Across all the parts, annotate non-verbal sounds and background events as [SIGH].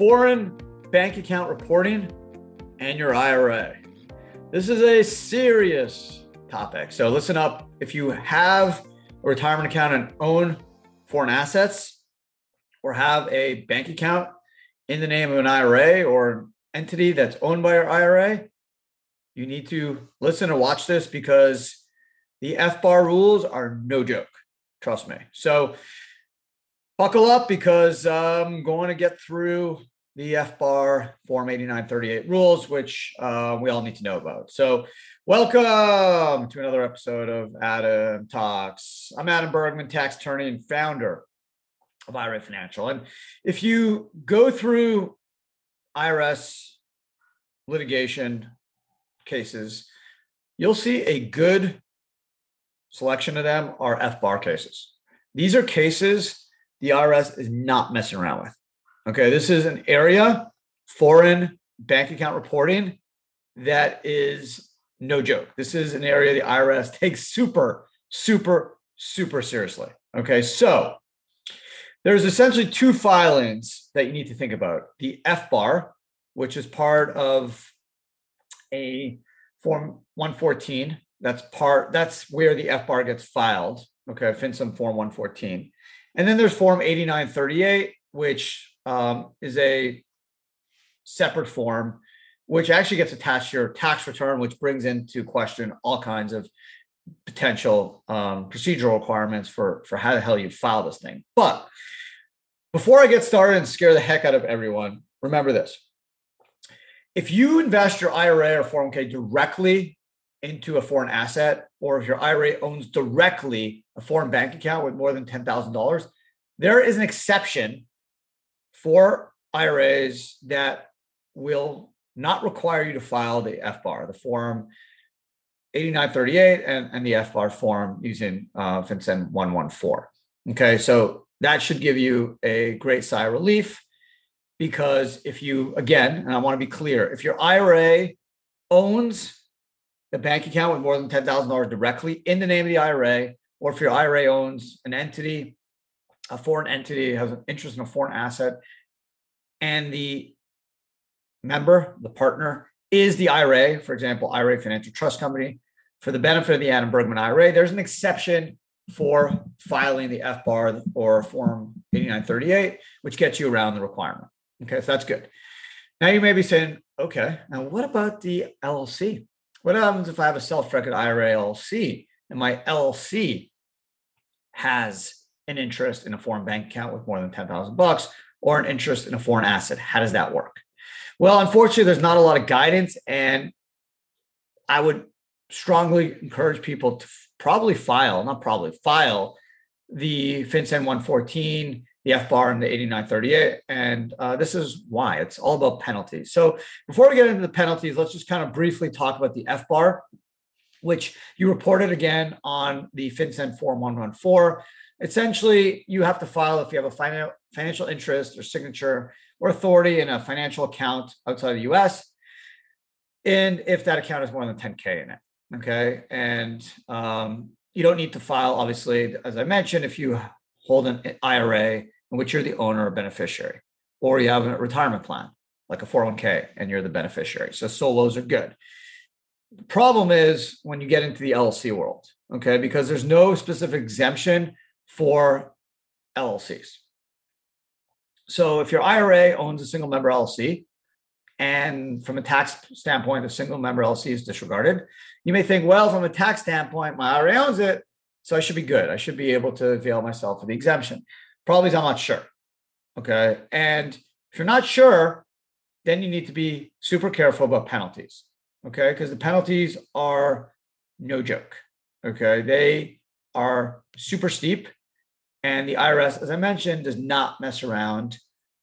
foreign bank account reporting and your IRA. This is a serious topic. So listen up. If you have a retirement account and own foreign assets or have a bank account in the name of an IRA or entity that's owned by your IRA, you need to listen and watch this because the FBAR rules are no joke. Trust me. So buckle up because I'm going to get through the FBAR Form 8938 rules, which uh, we all need to know about. So, welcome to another episode of Adam Talks. I'm Adam Bergman, tax attorney and founder of IRA Financial. And if you go through IRS litigation cases, you'll see a good selection of them are FBAR cases. These are cases the IRS is not messing around with. Okay, this is an area, foreign bank account reporting, that is no joke. This is an area the IRS [LAUGHS] takes super, super, super seriously. Okay, so there's essentially two filings that you need to think about the FBAR, which is part of a Form 114. That's part, that's where the FBAR gets filed. Okay, FinCEN Form 114. And then there's Form 8938, which um, is a separate form, which actually gets attached to your tax return, which brings into question all kinds of potential um, procedural requirements for, for how the hell you file this thing. But before I get started and scare the heck out of everyone, remember this. If you invest your IRA or 401k directly into a foreign asset, or if your IRA owns directly a foreign bank account with more than $10,000, there is an exception for IRAs that will not require you to file the FBAR, the form 8938 and, and the FBAR form using uh, FinCEN 114. Okay, so that should give you a great sigh of relief because if you, again, and I want to be clear, if your IRA owns the bank account with more than $10,000 directly in the name of the IRA, or if your IRA owns an entity, a foreign entity has an interest in a foreign asset, and the member, the partner, is the IRA, for example, IRA Financial Trust Company, for the benefit of the Adam Bergman IRA, there's an exception for filing the FBAR or Form 8938, which gets you around the requirement. Okay, so that's good. Now you may be saying, okay, now what about the LLC? What happens if I have a self-directed IRA LLC and my LLC has an interest in a foreign bank account with more than 10,000 bucks or an interest in a foreign asset? How does that work? Well, unfortunately, there's not a lot of guidance and I would strongly encourage people to probably file, not probably file the FinCEN 114 the FBAR and the 8938. And uh, this is why it's all about penalties. So before we get into the penalties, let's just kind of briefly talk about the F bar, which you reported again on the FinCEN Form 114. Essentially, you have to file if you have a financial interest or signature or authority in a financial account outside the US. And if that account is more than 10K in it. Okay. And um, you don't need to file, obviously, as I mentioned, if you hold an IRA in which you're the owner or beneficiary, or you have a retirement plan like a 401k and you're the beneficiary. So solos are good. The problem is when you get into the LLC world, okay, because there's no specific exemption for LLCs. So if your IRA owns a single member LLC, and from a tax standpoint, the single member LLC is disregarded, you may think, well, from a tax standpoint, my IRA owns it. So I should be good. I should be able to avail myself of the exemption. Probably is I'm not sure. Okay. And if you're not sure, then you need to be super careful about penalties. Okay. Because the penalties are no joke. Okay. They are super steep. And the IRS, as I mentioned, does not mess around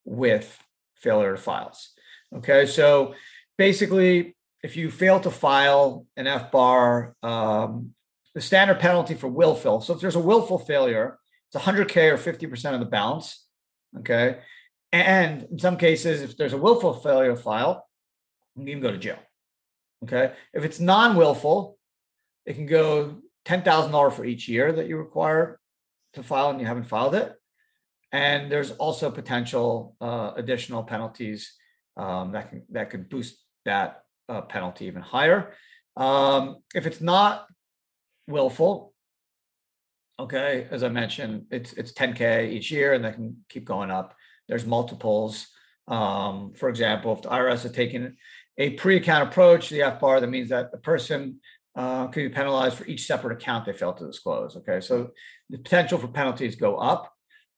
with failure to files. Okay. So basically, if you fail to file an FBAR, um, the standard penalty for willful. So if there's a willful failure, it's 100K or 50% of the balance. Okay. And in some cases, if there's a willful failure file, you can go to jail. Okay. If it's non willful, it can go $10,000 for each year that you require to file and you haven't filed it. and there's also potential uh, additional penalties um, that can that could boost that uh, penalty even higher. Um, if it's not willful, okay, as I mentioned, it's it's 10k each year, and they can keep going up. There's multiples. Um, for example, if the IRS is taking a per-account approach, the FBAR, that means that the person uh, could be penalized for each separate account they failed to disclose. Okay, so the potential for penalties go up.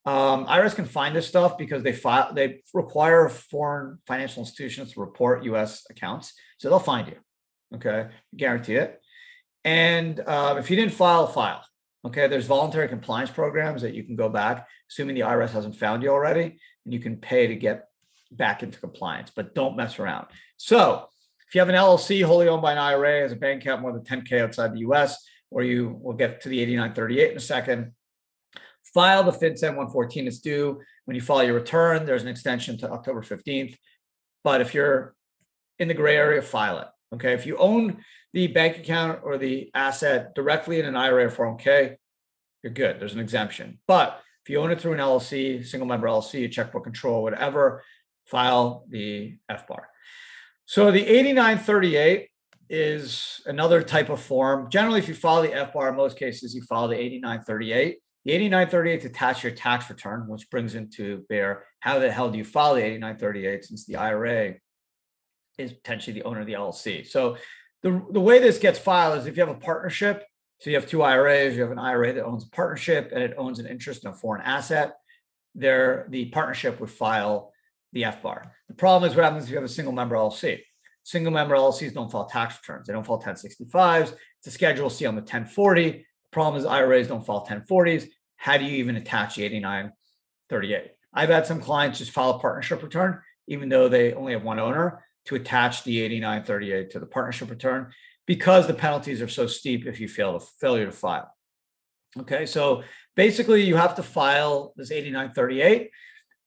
Um, IRS can find this stuff because they file they require foreign financial institutions to report U.S. accounts, so they'll find you. Okay, guarantee it. And uh, if you didn't file, file. Okay, there's voluntary compliance programs that you can go back, assuming the IRS hasn't found you already, and you can pay to get back into compliance, but don't mess around. So if you have an LLC wholly owned by an IRA as a bank account more than 10K outside the US, or you will get to the 8938 in a second, file the FinCEN 114 is due. When you file your return, there's an extension to October 15th. But if you're in the gray area, file it. Okay. If you own the bank account or the asset directly in an IRA or 401k, you're good. There's an exemption. But if you own it through an LLC, single member LLC, a checkbook control, whatever, file the FBAR. So the 8938 is another type of form. Generally, if you file the FBAR, in most cases, you file the 8938. The 8938 attach your tax return, which brings into bear how the hell do you file the 8938 since the IRA is potentially the owner of the LLC. So the, the way this gets filed is if you have a partnership, so you have two IRAs, you have an IRA that owns a partnership and it owns an interest in a foreign asset, there the partnership would file the FBAR. The problem is what happens if you have a single member LLC. Single member LLCs don't file tax returns. They don't file 1065s. It's a Schedule C on the 1040. The Problem is IRAs don't file 1040s. How do you even attach the 8938? I've had some clients just file a partnership return, even though they only have one owner, to attach the 8938 to the partnership return because the penalties are so steep if you fail to failure to file. Okay, so basically you have to file this 8938.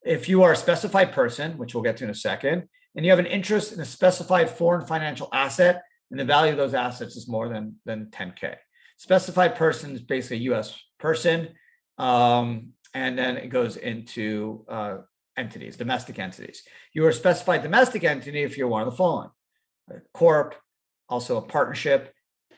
If you are a specified person, which we'll get to in a second, and you have an interest in a specified foreign financial asset, and the value of those assets is more than, than 10K. Specified person is basically a US person. Um, and then it goes into uh, entities, domestic entities. You are a specified domestic entity if you're one of the following a corp, also a partnership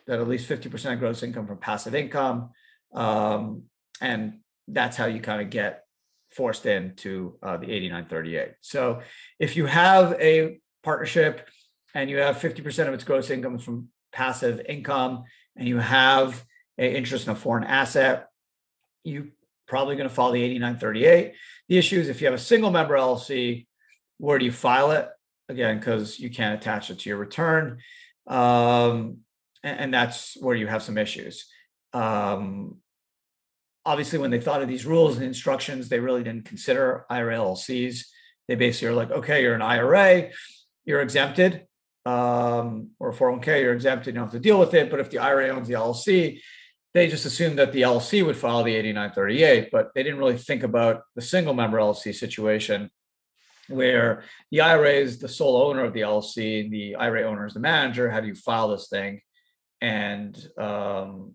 that at least 50% of gross income from passive income. Um, and that's how you kind of get forced into uh, the 8938. So if you have a partnership and you have 50% of its gross income from passive income and you have an interest in a foreign asset, you probably going to follow the 8938. The issue is if you have a single member LLC, where do you file it? Again, because you can't attach it to your return. Um, and, and, that's where you have some issues. Um, obviously, when they thought of these rules and instructions, they really didn't consider IRA LLCs. They basically are like, okay, you're an IRA, you're exempted um, or 401k, you're exempted, you don't have to deal with it. But if the IRA owns the LLC, they just assumed that the LLC would follow the 8938, but they didn't really think about the single member LLC situation where the IRA is the sole owner of the LLC, the IRA owner is the manager. How do you file this thing? And um,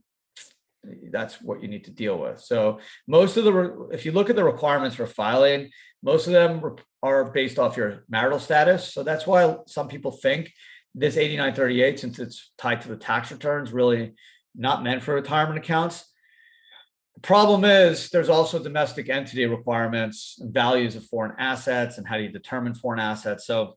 that's what you need to deal with. So most of the, if you look at the requirements for filing, most of them are based off your marital status. So that's why some people think this 8938, since it's tied to the tax returns, really not meant for retirement accounts. The problem is there's also domestic entity requirements and values of foreign assets and how do you determine foreign assets. So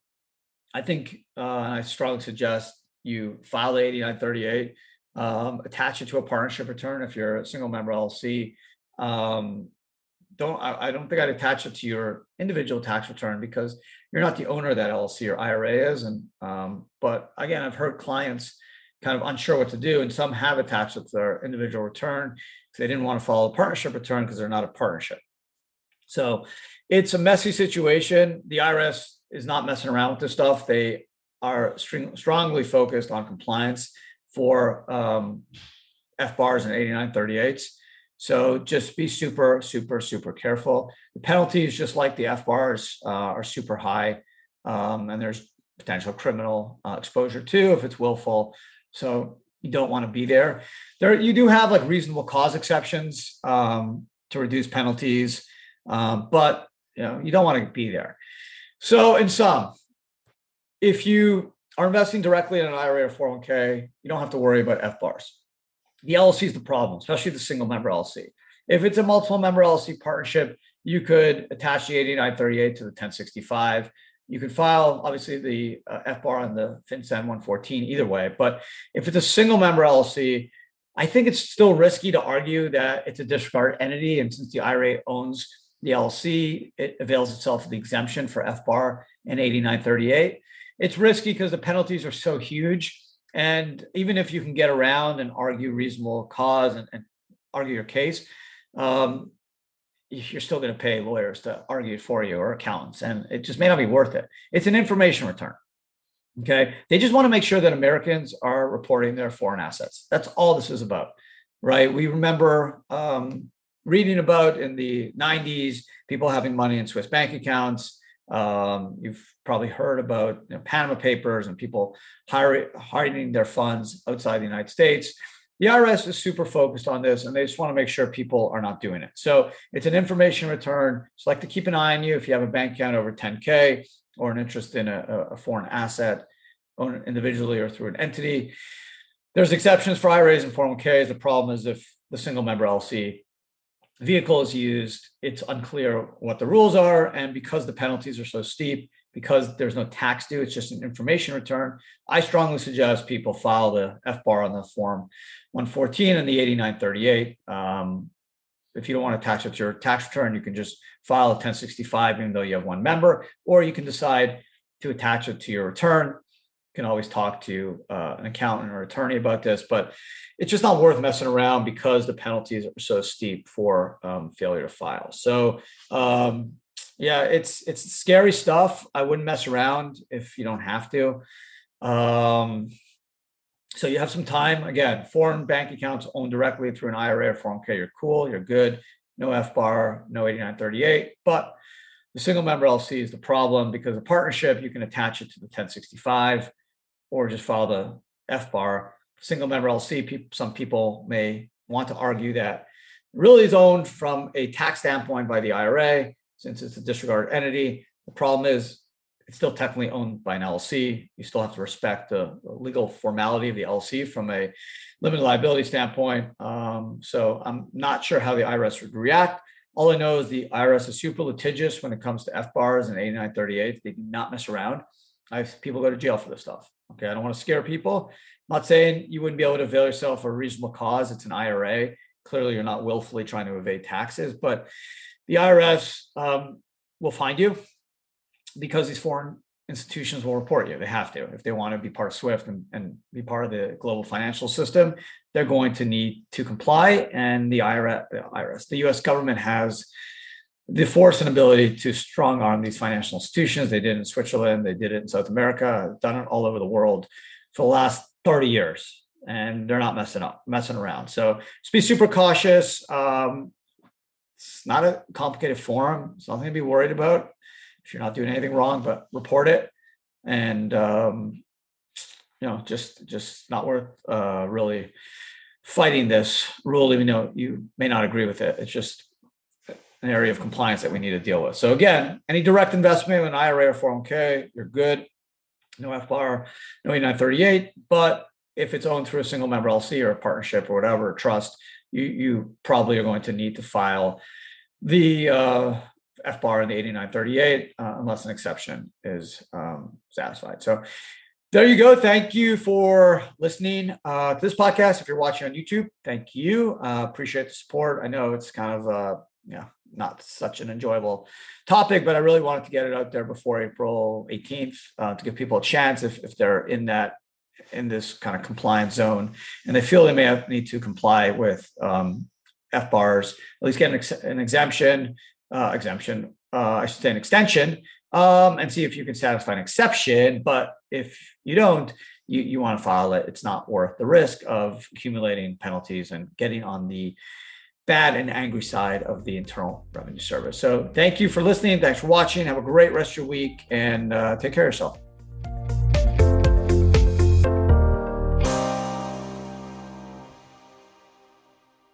I think uh, I strongly suggest you file the 8938, um, attach it to a partnership return if you're a single member LLC. Um, don't I, I, don't think I'd attach it to your individual tax return because you're not the owner of that LLC or IRA is. And um, but again, I've heard clients kind of unsure what to do, and some have attached it to their individual return they didn't want to follow a partnership return because they're not a partnership. So it's a messy situation. The IRS is not messing around with this stuff. They are string, strongly focused on compliance for um, FBARs and 8938s. So just be super, super, super careful. The penalties, just like the FBARs, uh, are super high. Um, and there's potential criminal uh, exposure too if it's willful. So you don't want to be there. There, you do have like reasonable cause exceptions um, to reduce penalties. Um, but you know, you don't want to be there. So, in sum, if you are investing directly in an IRA or 401k, you don't have to worry about FBARs. The LLC is the problem, especially the single member LLC. If it's a multiple member LLC partnership, you could attach the 8938 to the 1065. You can file, obviously, the uh, FBAR on the FinCEN 114 either way. But if it's a single member LLC, I think it's still risky to argue that it's a disregarded entity. And since the IRA owns the LLC, it avails itself of the exemption for FBAR and 8938. It's risky because the penalties are so huge. And even if you can get around and argue reasonable cause and, and argue your case, um, you're still going to pay lawyers to argue for you or accountants, and it just may not be worth it. It's an information return. Okay. They just want to make sure that Americans are reporting their foreign assets. That's all this is about, right? We remember um, reading about in the 90s people having money in Swiss bank accounts. Um, you've probably heard about you know, Panama Papers and people hire, hiding their funds outside the United States the IRS is super focused on this and they just want to make sure people are not doing it. So it's an information return. Just like to keep an eye on you if you have a bank account over 10K or an interest in a, a foreign asset, owned individually or through an entity. There's exceptions for IRAs and 401ks. The problem is if the single member LC vehicle is used, it's unclear what the rules are. And because the penalties are so steep, because there's no tax due, it's just an information return. I strongly suggest people file the FBAR on the form 114 and the 8938. Um, if you don't want to attach it to your tax return, you can just file a 1065, even though you have one member, or you can decide to attach it to your return. You can always talk to uh, an accountant or attorney about this, but it's just not worth messing around because the penalties are so steep for um, failure to file. So, um, yeah, it's it's scary stuff. I wouldn't mess around if you don't have to. Um, so you have some time. Again, foreign bank accounts owned directly through an IRA or 401k. You're cool. You're good. No FBAR, no 8938. But the single member LC is the problem because a partnership, you can attach it to the 1065 or just file the FBAR. Single member LC, some people may want to argue that really is owned from a tax standpoint by the IRA since it's a disregarded entity. The problem is it's still technically owned by an LLC. You still have to respect the, legal formality of the LLC from a limited liability standpoint. Um, so I'm not sure how the IRS would react. All I know is the IRS is super litigious when it comes to FBARs and 8938. They do not mess around. I people go to jail for this stuff. Okay. I don't want to scare people. I'm not saying you wouldn't be able to avail yourself of a reasonable cause. It's an IRA. Clearly, you're not willfully trying to evade taxes, but the IRS um, will find you because these foreign institutions will report you. They have to. If they want to be part of SWIFT and, and be part of the global financial system, they're going to need to comply. And the IRS, the, IRS, the US government has the force and ability to strong arm these financial institutions. They did in Switzerland, they did it in South America, done it all over the world for the last 30 years. And they're not messing up, messing around. So just be super cautious. Um, it's not a complicated form. It's nothing to be worried about if you're not doing anything wrong, but report it. And um, you know, just just not worth uh, really fighting this rule, even though you may not agree with it. It's just an area of compliance that we need to deal with. So again, any direct investment in IRA or 401k, you're good. No FBAR, no 8938. But if it's owned through a single member LC or a partnership or whatever, trust, you you probably are going to need to file the uh, FBAR in the 8938 uh, unless an exception is um, satisfied. So there you go. Thank you for listening uh, to this podcast. If you're watching on YouTube, thank you. Uh, appreciate the support. I know it's kind of uh, yeah not such an enjoyable topic, but I really wanted to get it out there before April 18th uh, to give people a chance if if they're in that in this kind of compliance zone and they feel they may have, need to comply with um, bars, at least get an, ex- an exemption, uh, exemption, uh, I should say an extension, um, and see if you can satisfy an exception. But if you don't, you, you want to file it. It's not worth the risk of accumulating penalties and getting on the bad and angry side of the Internal Revenue Service. So thank you for listening. Thanks for watching. Have a great rest of your week and uh, take care of yourself.